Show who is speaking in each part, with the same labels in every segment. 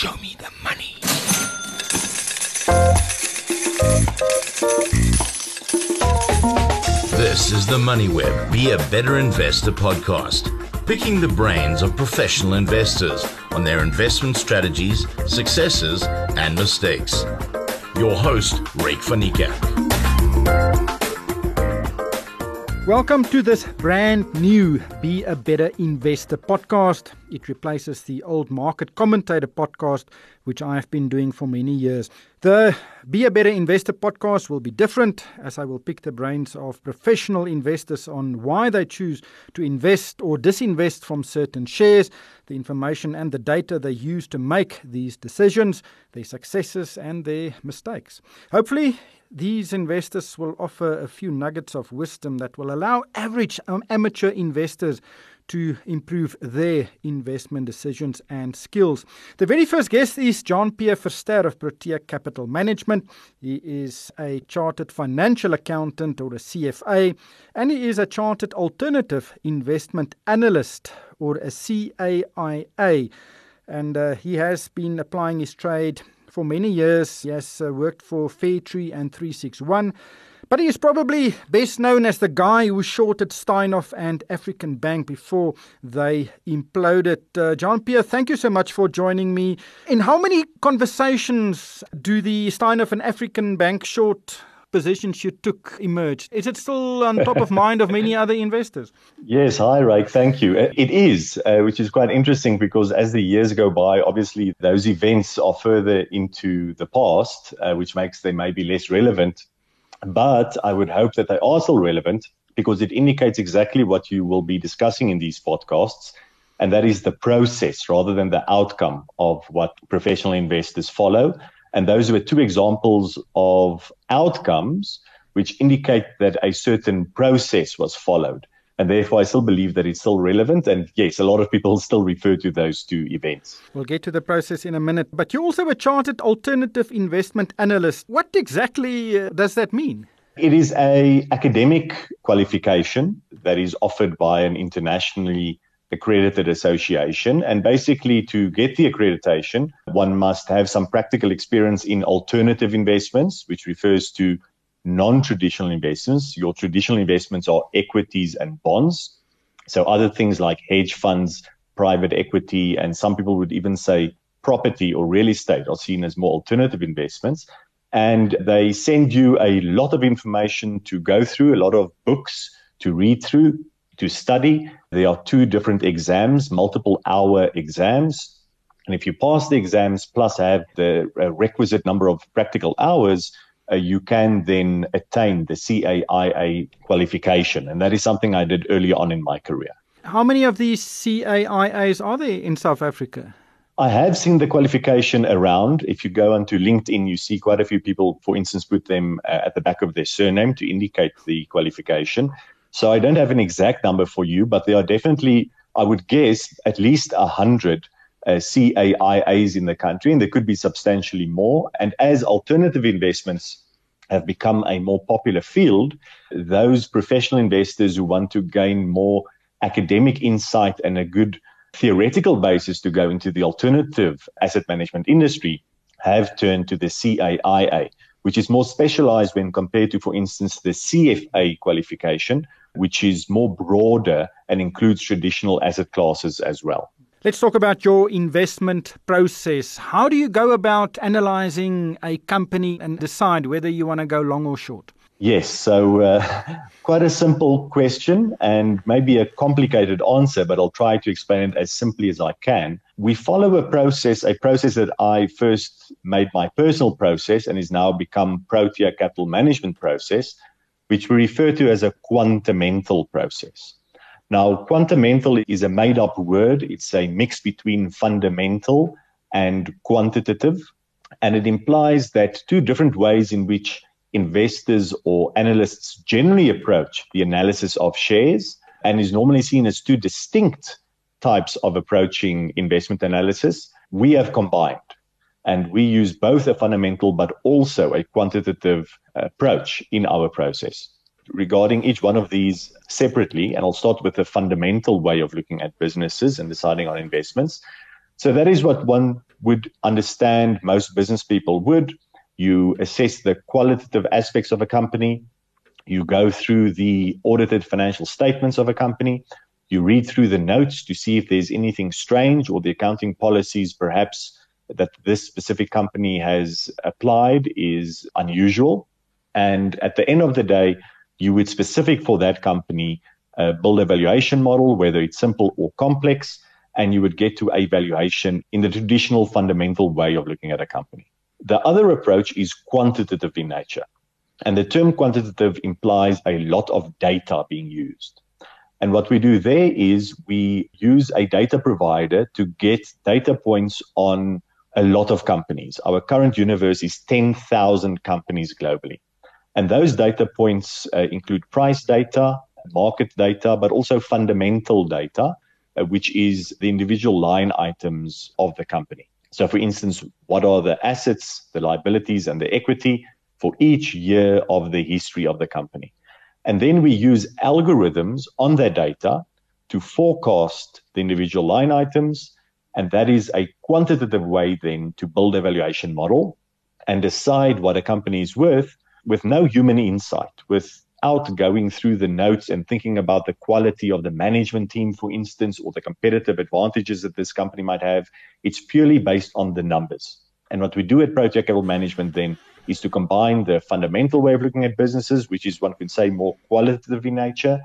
Speaker 1: Show me the money.
Speaker 2: This is the Money Web Be a Better Investor podcast, picking the brains of professional investors on their investment strategies, successes, and mistakes. Your host, Ryk van Niekerk.
Speaker 3: Welcome to this brand new Be a Better Investor podcast. It replaces the old Market Commentator podcast, which I have been doing for many years. The Be a Better Investor podcast will be different as I will pick the brains of professional investors on why they choose to invest or disinvest from certain shares, the information and the data they use to make these decisions, their successes and their mistakes. Hopefully, these investors will offer a few nuggets of wisdom that will allow average um, amateur investors to improve their investment decisions and skills. The very first guest is Jean Pierre Verster of Protea Capital Management. He is a chartered financial accountant or a CFA, and he is a chartered alternative investment analyst or a CAIA. And uh, he has been applying his trade for many years. He has uh, worked for Fairtree and 361. But he is probably best known as the guy who shorted Steinhoff and African Bank before they imploded. Uh, Jean Pierre, thank you so much for joining me. In how many conversations do the Steinhoff and African Bank short positions you took emerged. Is it still on top of mind of many other investors?
Speaker 4: Yes, hi, Ryk. Thank you. Uh, it is, uh, which is quite interesting because as the years go by, obviously those events are further into the past, uh, which makes them maybe less relevant. But I would hope that they are still relevant because it indicates exactly what you will be discussing in these podcasts. And that is the process rather than the outcome of what professional investors follow. And those were two examples of outcomes which indicate that a certain process was followed. And therefore, I still believe that it's still relevant. And yes, a lot of people still refer to those two events.
Speaker 3: We'll get to the process in a minute. But you're also a chartered alternative investment analyst. What exactly uh, does that mean?
Speaker 4: It is a academic qualification that is offered by an internationally accredited association. And basically, to get the accreditation, one must have some practical experience in alternative investments, which refers to non traditional investments. Your traditional investments are equities and bonds. So, other things like hedge funds, private equity, and some people would even say property or real estate are seen as more alternative investments. And they send you a lot of information to go through, a lot of books to read through to study. There are two different exams, multiple hour exams. And if you pass the exams plus have the uh, requisite number of practical hours, uh, you can then attain the CAIA qualification. And that is something I did earlier on in my career.
Speaker 3: How many of these CAIAs are there in South Africa?
Speaker 4: I have seen the qualification around. If you go onto LinkedIn, you see quite a few people, for instance, put them uh, at the back of their surname to indicate the qualification. So I don't have an exact number for you, but there are definitely, I would guess, at least 100 uh, CAIAs in the country, and there could be substantially more. And as alternative investments have become a more popular field, those professional investors who want to gain more academic insight and a good theoretical basis to go into the alternative asset management industry have turned to the CAIA, which is more specialized when compared to, for instance, the CFA qualification, which is more broader and includes traditional asset classes as well.
Speaker 3: Let's talk about your investment process. How do you go about analyzing a company and decide whether you want to go long or short?
Speaker 4: Yes, so uh, quite a simple question and maybe a complicated answer, but I'll try to explain it as simply as I can. We follow a process, a process that I first made my personal process and is now become Protea Capital Management process, which we refer to as a quantimental process. Now, quantimental is a made up word. It's a mix between fundamental and quantitative. And it implies that two different ways in which investors or analysts generally approach the analysis of shares and is normally seen as two distinct types of approaching investment analysis, we have combined. And we use both a fundamental but also a quantitative uh, approach in our process. Regarding each one of these separately, and I'll start with the fundamental way of looking at businesses and deciding on investments. So that is what one would understand most business people would. You assess the qualitative aspects of a company. You go through the audited financial statements of a company. You read through the notes to see if there's anything strange or the accounting policies perhaps that this specific company has applied is unusual. And at the end of the day, you would specific for that company uh, build a valuation model, whether it's simple or complex, and you would get to a valuation in the traditional fundamental way of looking at a company. The other approach is quantitative in nature. And the term quantitative implies a lot of data being used. And what we do there is we use a data provider to get data points on a lot of companies. Our current universe is 10,000 companies globally. And those data points uh, include price data, market data, but also fundamental data, uh, which is the individual line items of the company. So, for instance, what are the assets, the liabilities, and the equity for each year of the history of the company? And then we use algorithms on that data to forecast the individual line items and that is a quantitative way then to build a valuation model and decide what a company is worth with no human insight, without going through the notes and thinking about the quality of the management team, for instance, or the competitive advantages that this company might have. It's purely based on the numbers. And what we do at Protea Capital Management then is to combine the fundamental way of looking at businesses, which is one can say more qualitative in nature,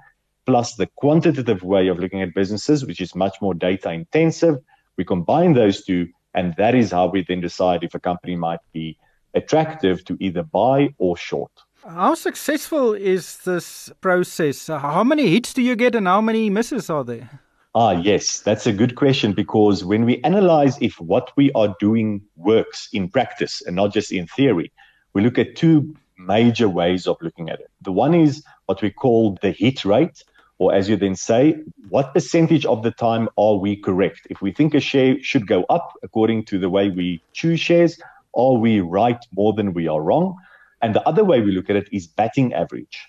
Speaker 4: plus the quantitative way of looking at businesses, which is much more data intensive we combine those two, and that is how we then decide if a company might be attractive to either buy or short.
Speaker 3: How successful is this process? How many hits do you get and how many misses are there?
Speaker 4: Ah, yes, that's a good question because when we analyze if what we are doing works in practice and not just in theory, we look at two major ways of looking at it. The one is what we call the hit rate, or as you then say, what percentage of the time are we correct? If we think a share should go up according to the way we choose shares, are we right more than we are wrong? And the other way we look at it is batting average.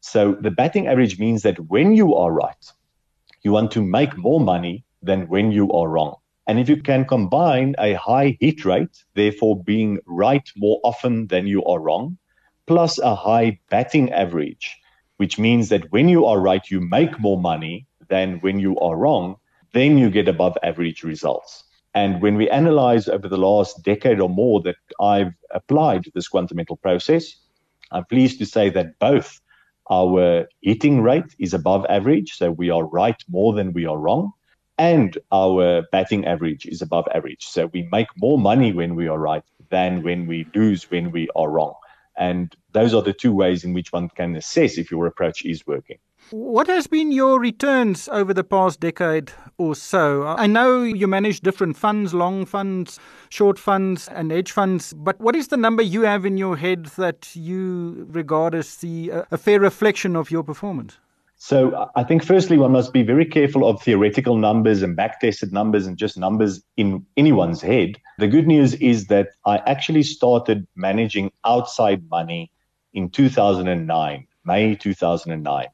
Speaker 4: So the batting average means that when you are right, you want to make more money than when you are wrong. And if you can combine a high hit rate, therefore being right more often than you are wrong, plus a high batting average, which means that when you are right, you make more money than when you are wrong, then you get above average results. And when we analyze over the last decade or more that I've applied this quantimental process, I'm pleased to say that both our hitting rate is above average, so we are right more than we are wrong, and our batting average is above average. So we make more money when we are right than when we lose when we are wrong. And those are the two ways in which one can assess if your approach is working.
Speaker 3: What has been your returns over the past decade or so? I know you manage different funds, long funds, short funds, and hedge funds, but what is the number you have in your head that you regard as the, a fair reflection of your performance?
Speaker 4: So I think firstly one must be very careful of theoretical numbers and backtested numbers and just numbers in anyone's head. The good news is that I actually started managing outside money in 2009, May 2009.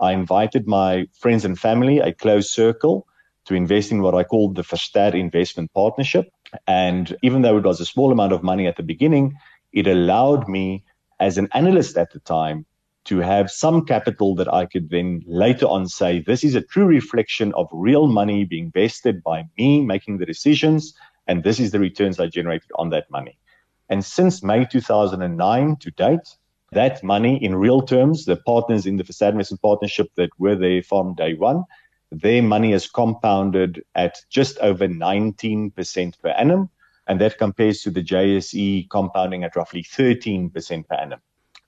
Speaker 4: I invited my friends and family, a close circle, to invest in what I called the Verster Investment Partnership. And even though it was a small amount of money at the beginning, it allowed me as an analyst at the time to have some capital that I could then later on say, this is a true reflection of real money being invested by me making the decisions, and this is the returns I generated on that money. And since May 2009 to date, that money in real terms, the partners in the Verster Investment Partnership that were there from day one, their money has compounded at just over 19% per annum. And that compares to the JSE compounding at roughly 13% per annum.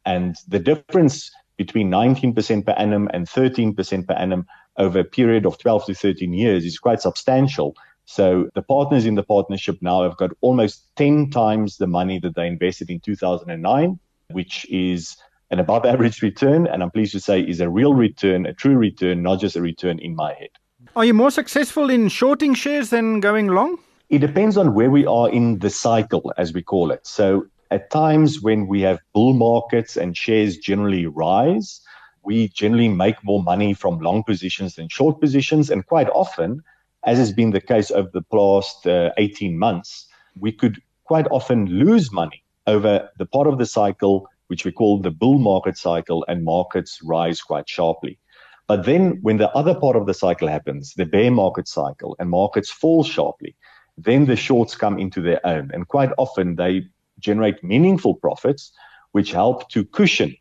Speaker 4: And the difference between 19% per annum and 13% per annum over a period of 12 to 13 years is quite substantial. So the partners in the partnership now have got almost 10 times the money that they invested in 2009, which is an above average return. And I'm pleased to say is a real return, a true return, not just a return in my head.
Speaker 3: Are you more successful in shorting shares than going long?
Speaker 4: It depends on where we are in the cycle, as we call it. So at times when we have bull markets and shares generally rise, we generally make more money from long positions than short positions. And quite often, as has been the case over the past uh, 18 months, we could quite often lose money over the part of the cycle which we call the bull market cycle, and markets rise quite sharply. But then, when the other part of the cycle happens, the bear market cycle, and markets fall sharply, then the shorts come into their own. And quite often, they generate meaningful profits, which help to cushion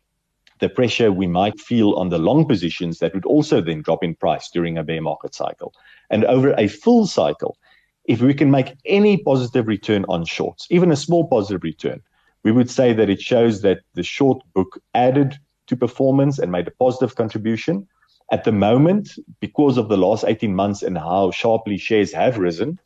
Speaker 4: the pressure we might feel on the long positions that would also then drop in price during a bear market cycle. And over a full cycle, if we can make any positive return on shorts, even a small positive return, we would say that it shows that the short book added to performance and made a positive contribution. At the moment, because of the last 18 months and how sharply shares have risen,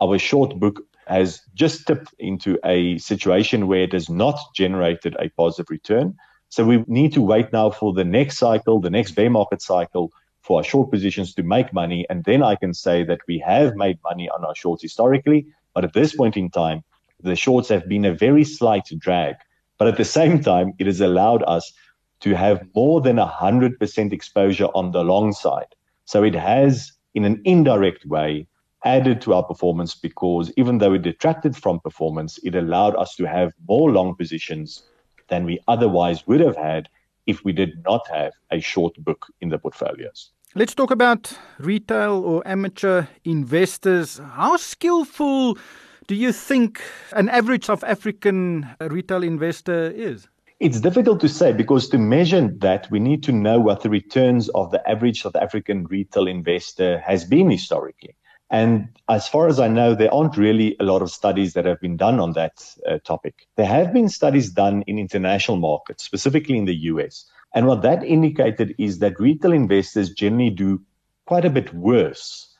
Speaker 4: our short book has just tipped into a situation where it has not generated a positive return. So we need to wait now for the next cycle, the next bear market cycle, for our short positions to make money. And then I can say that we have made money on our shorts historically. But at this point in time, the shorts have been a very slight drag. But at the same time, it has allowed us to have more than 100% exposure on the long side. So it has, in an indirect way, added to our performance because even though it detracted from performance, it allowed us to have more long positions than we otherwise would have had if we did not have a short book in the portfolios.
Speaker 3: Let's talk about retail or amateur investors. How skillful do you think an average South African retail investor is?
Speaker 4: It's difficult to say because to measure that, we need to know what the returns of the average South African retail investor has been historically. And as far as I know, there aren't really a lot of studies that have been done on that uh, topic. There have been studies done in international markets, specifically in the US. And what that indicated is that retail investors generally do quite a bit worse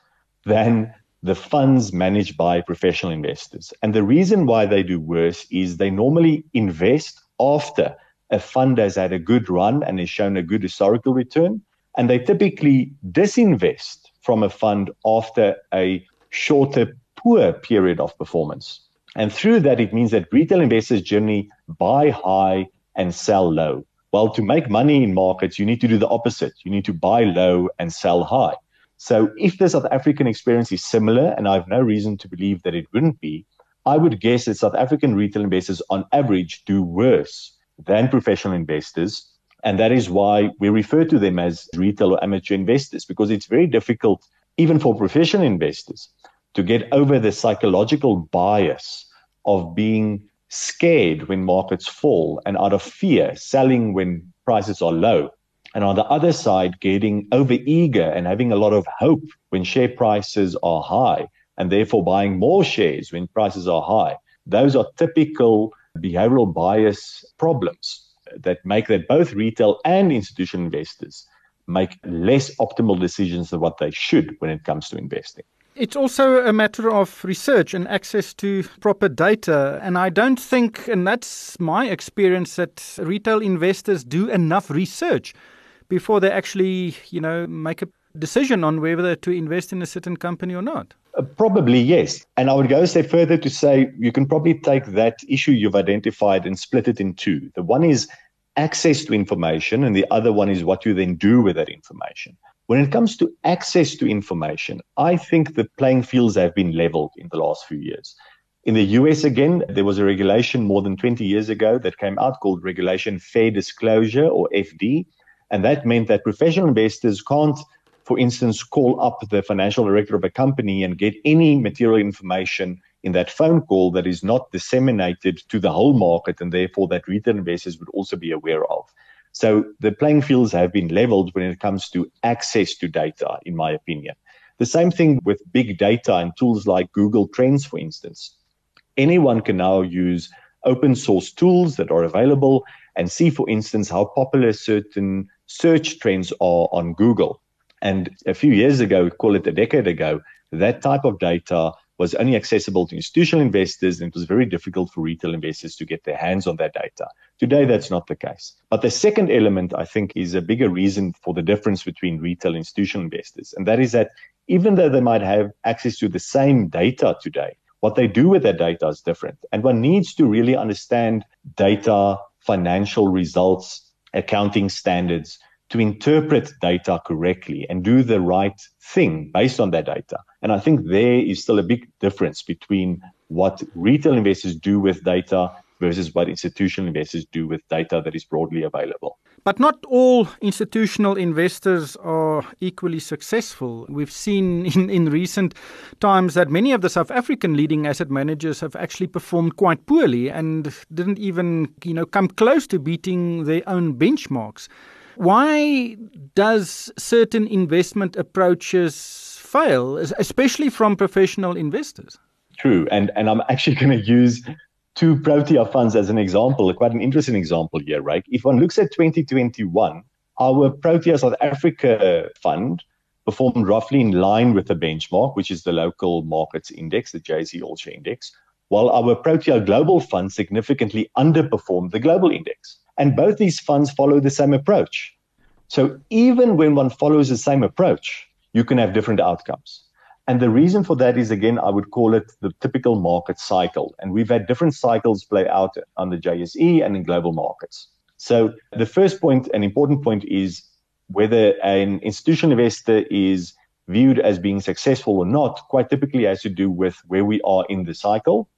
Speaker 4: than the funds managed by professional investors. And the reason why they do worse is they normally invest after a fund has had a good run and has shown a good historical return. And they typically disinvest from a fund after a shorter, poor period of performance. And through that, it means that retail investors generally buy high and sell low. Well, to make money in markets, you need to do the opposite. You need to buy low and sell high. So if the South African experience is similar, and I have no reason to believe that it wouldn't be, I would guess that South African retail investors on average do worse than professional investors. And that is why we refer to them as retail or amateur investors, because it's very difficult, even for professional investors, to get over the psychological bias of being scared when markets fall and out of fear selling when prices are low and on the other side, getting over eager and having a lot of hope when share prices are high, and therefore buying more shares when prices are high. Those are typical behavioral bias problems that make that both retail and institutional investors make less optimal decisions than what they should when it comes to investing.
Speaker 3: It's also a matter of research and access to proper data. And I don't think, and that's my experience, that retail investors do enough research before they actually, you know, make a decision on whether to invest in a certain company or not?
Speaker 4: Uh, probably yes. And I would go a step further to say you can probably take that issue you've identified and split it in two. The one is access to information, and the other one is what you then do with that information. When it comes to access to information, I think the playing fields have been leveled in the last few years. In the US, again, there was a regulation more than 20 years ago that came out called Regulation Fair Disclosure or FD and that meant that professional investors can't, for instance, call up the financial director of a company and get any material information in that phone call that is not disseminated to the whole market and therefore that retail investors would also be aware of. So the playing fields have been leveled when it comes to access to data, in my opinion. The same thing with big data and tools like Google Trends, for instance. Anyone can now use open source tools that are available and see, for instance, how popular certain search trends are on Google. And a few years ago, we call it a decade ago, that type of data was only accessible to institutional investors and it was very difficult for retail investors to get their hands on that data. Today, that's not the case. But the second element, I think, is a bigger reason for the difference between retail and institutional investors. And that is that even though they might have access to the same data today, what they do with that data is different. And one needs to really understand data, financial results, accounting standards to interpret data correctly and do the right thing based on that data. And I think there is still a big difference between what retail investors do with data versus what institutional investors do with data that is broadly available.
Speaker 3: But not all institutional investors are equally successful. We've seen in, in recent times that many of the South African leading asset managers have actually performed quite poorly and didn't even, you know, come close to beating their own benchmarks. Why does certain investment approaches fail, especially from professional investors?
Speaker 4: True, and and I'm actually going to use two Protea funds as an example, quite an interesting example here, right? If one looks at 2021, our Protea South Africa fund performed roughly in line with the benchmark, which is the local markets index, the JSE All Share Index, while our Protea Global fund significantly underperformed the global index. And both these funds follow the same approach. So even when one follows the same approach, you can have different outcomes. And the reason for that is, again, I would call it the typical market cycle. And we've had different cycles play out on the JSE and in global markets. So the first point, an important point, is whether an institutional investor is viewed as being successful or not, quite typically has to do with where we are in the cycle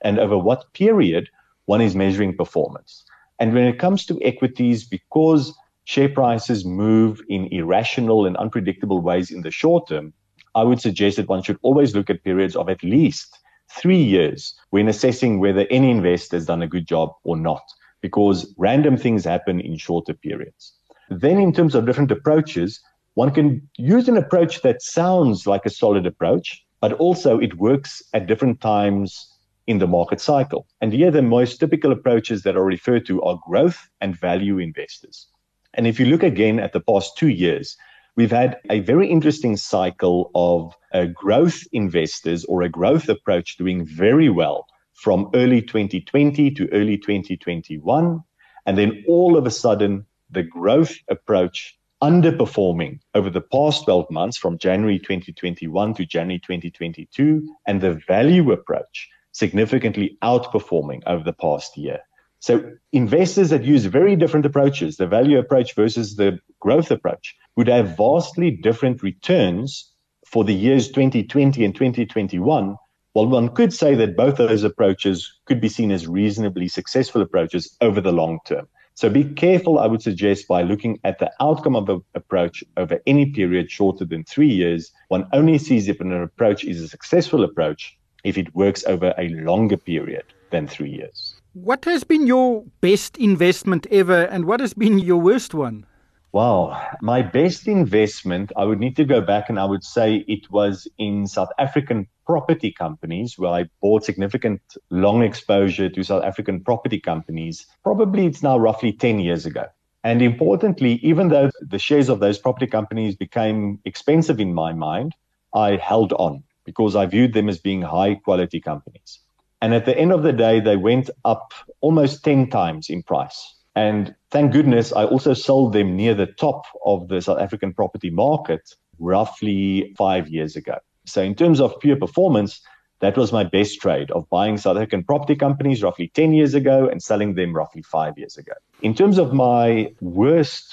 Speaker 4: and over what period one is measuring performance. And when it comes to equities, because share prices move in irrational and unpredictable ways in the short term, I would suggest that one should always look at periods of at least three years when assessing whether any investor has done a good job or not, because random things happen in shorter periods. Then, in terms of different approaches, one can use an approach that sounds like a solid approach, but also it works at different times in the market cycle. And here, the most typical approaches that are referred to are growth and value investors. And if you look again at the past two years, we've had a very interesting cycle of uh, growth investors or a growth approach doing very well from early 2020 to early 2021. And then all of a sudden, the growth approach underperforming over the past 12 months from January 2021 to January 2022, and the value approach significantly outperforming over the past year. So investors that use very different approaches, the value approach versus the growth approach, would have vastly different returns for the years 2020 and 2021. Well, one could say that both of those approaches could be seen as reasonably successful approaches over the long term. So be careful, I would suggest, by looking at the outcome of an approach over any period shorter than three years. One only sees if an approach is a successful approach if it works over a longer period than three years.
Speaker 3: What has been your best investment ever, and what has been your worst one?
Speaker 4: Wow, my best investment, I would need to go back and I would say it was in South African property companies where I bought significant long exposure to South African property companies. Probably it's now roughly 10 years ago. And importantly, even though the shares of those property companies became expensive in my mind, I held on because I viewed them as being high quality companies. And at the end of the day, they went up almost 10 times in price. And thank goodness, I also sold them near the top of the South African property market roughly five years ago. So, in terms of pure performance, that was my best trade of buying South African property companies roughly 10 years ago and selling them roughly five years ago. In terms of my worst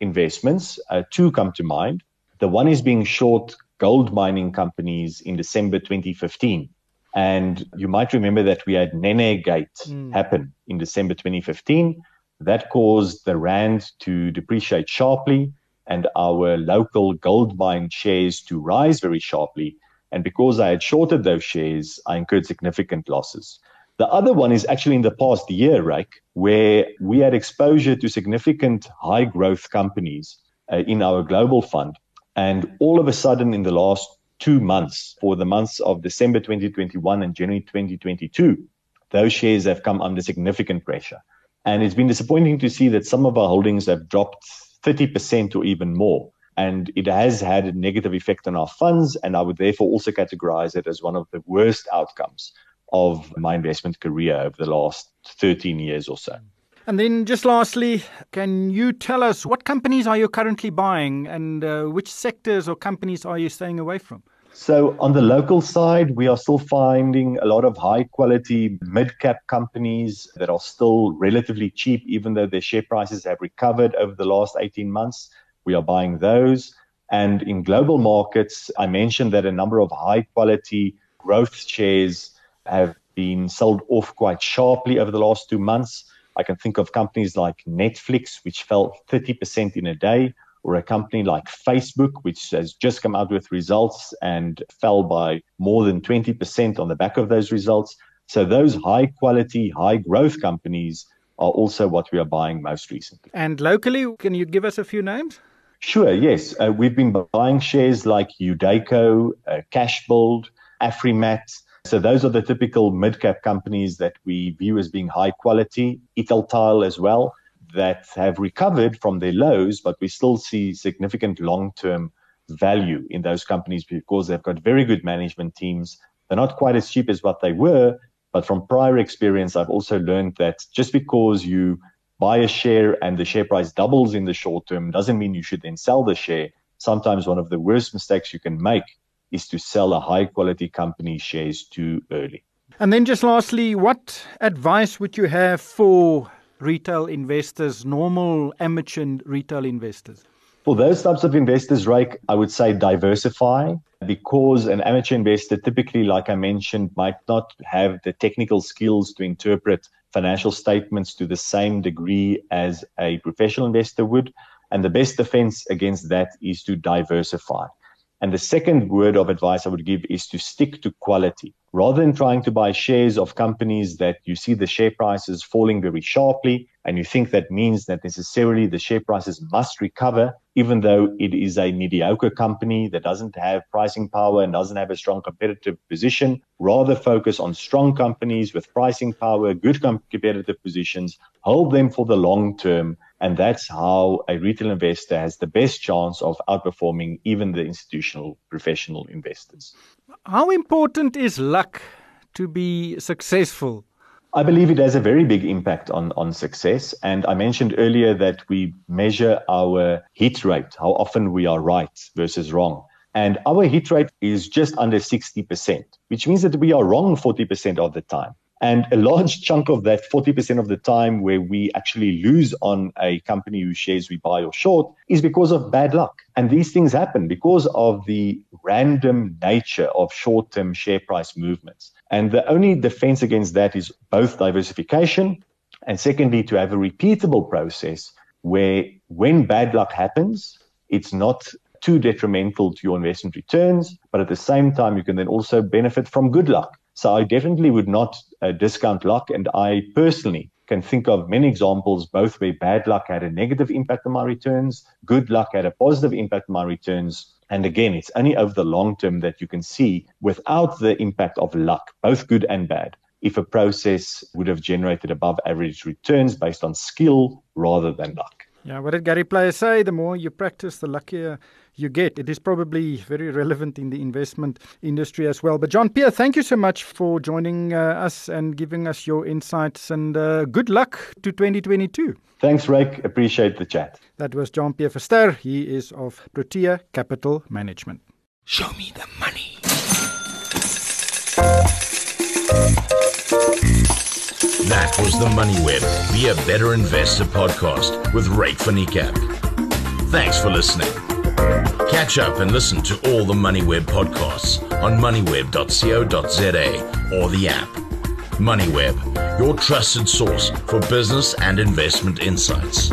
Speaker 4: investments, uh, two come to mind. The one is being short gold mining companies in December 2015. And you might remember that we had Nene Gate mm. happen in December 2015. That caused the Rand to depreciate sharply and our local gold mine shares to rise very sharply. And because I had shorted those shares, I incurred significant losses. The other one is actually in the past year, right, where we had exposure to significant high growth companies uh, in our global fund. And all of a sudden, in the last two months, for the months of December 2021 and January 2022, those shares have come under significant pressure. And it's been disappointing to see that some of our holdings have dropped 30% or even more. And it has had a negative effect on our funds. And I would therefore also categorize it as one of the worst outcomes of my investment career over the last 13 years or so.
Speaker 3: And then, just lastly, can you tell us what companies are you currently buying and uh, which sectors or companies are you staying away from?
Speaker 4: So, on the local side, we are still finding a lot of high quality mid cap companies that are still relatively cheap, even though their share prices have recovered over the last 18 months. We are buying those. And in global markets, I mentioned that a number of high quality growth shares have been sold off quite sharply over the last two months. I can think of companies like Netflix, which fell 30% in a day, or a company like Facebook, which has just come out with results and fell by more than 20% on the back of those results. So, those high quality, high growth companies are also what we are buying most recently.
Speaker 3: And locally, can you give us a few names?
Speaker 4: Sure, yes. Uh, we've been buying shares like Hudaco, uh, Cashbuild, Afrimat. So those are the typical mid-cap companies that we view as being high quality. Italtile as well, that have recovered from their lows, but we still see significant long-term value in those companies because they've got very good management teams. They're not quite as cheap as what they were, but from prior experience, I've also learned that just because you buy a share and the share price doubles in the short term doesn't mean you should then sell the share. Sometimes one of the worst mistakes you can make is to sell a high quality company shares too early.
Speaker 3: And then just lastly, what advice would you have for retail investors, normal amateur retail investors?
Speaker 4: For those types of investors, Ryk, I would say diversify because an amateur investor typically, like I mentioned, might not have the technical skills to interpret financial statements to the same degree as a professional investor would. And the best defense against that is to diversify. And the second word of advice I would give is to stick to quality. Rather than trying to buy shares of companies that you see the share prices falling very sharply and you think that means that necessarily the share prices must recover, even though it is a mediocre company that doesn't have pricing power and doesn't have a strong competitive position, rather focus on strong companies with pricing power, good competitive positions, hold them for the long term and that's how a retail investor has the best chance of outperforming even the institutional professional investors.
Speaker 3: How important is luck to be successful?
Speaker 4: I believe it has a very big impact on, on success. And I mentioned earlier that we measure our hit rate, how often we are right versus wrong. And our hit rate is just under 60%, which means that we are wrong 40% of the time. And a large chunk of that, 40% of the time where we actually lose on a company whose shares we buy or short, is because of bad luck. And these things happen because of the random nature of short term share price movements. And the only defense against that is both diversification and secondly, to have a repeatable process where when bad luck happens, it's not too detrimental to your investment returns, but at the same time, you can then also benefit from good luck. So I definitely would not uh, discount luck. And I personally can think of many examples, both where bad luck had a negative impact on my returns, good luck had a positive impact on my returns. And again, it's only over the long term that you can see without the impact of luck, both good and bad, if a process would have generated above average returns based on skill rather than luck.
Speaker 3: Yeah, what did Gary Player say? The more you practice, the luckier you get. It is probably very relevant in the investment industry as well. But Jean Pierre, thank you so much for joining uh, us and giving us your insights and uh, good luck to 2022.
Speaker 4: Thanks, Ryk. Appreciate the chat.
Speaker 3: That was Jean Pierre Verster. He is of Protea Capital Management.
Speaker 2: Show me the money. That was the Money Web Be a Better Investor podcast with Ryk van Niekerk. Thanks for listening. Catch up and listen to all the MoneyWeb podcasts on moneyweb.co.za or the app. MoneyWeb, your trusted source for business and investment insights.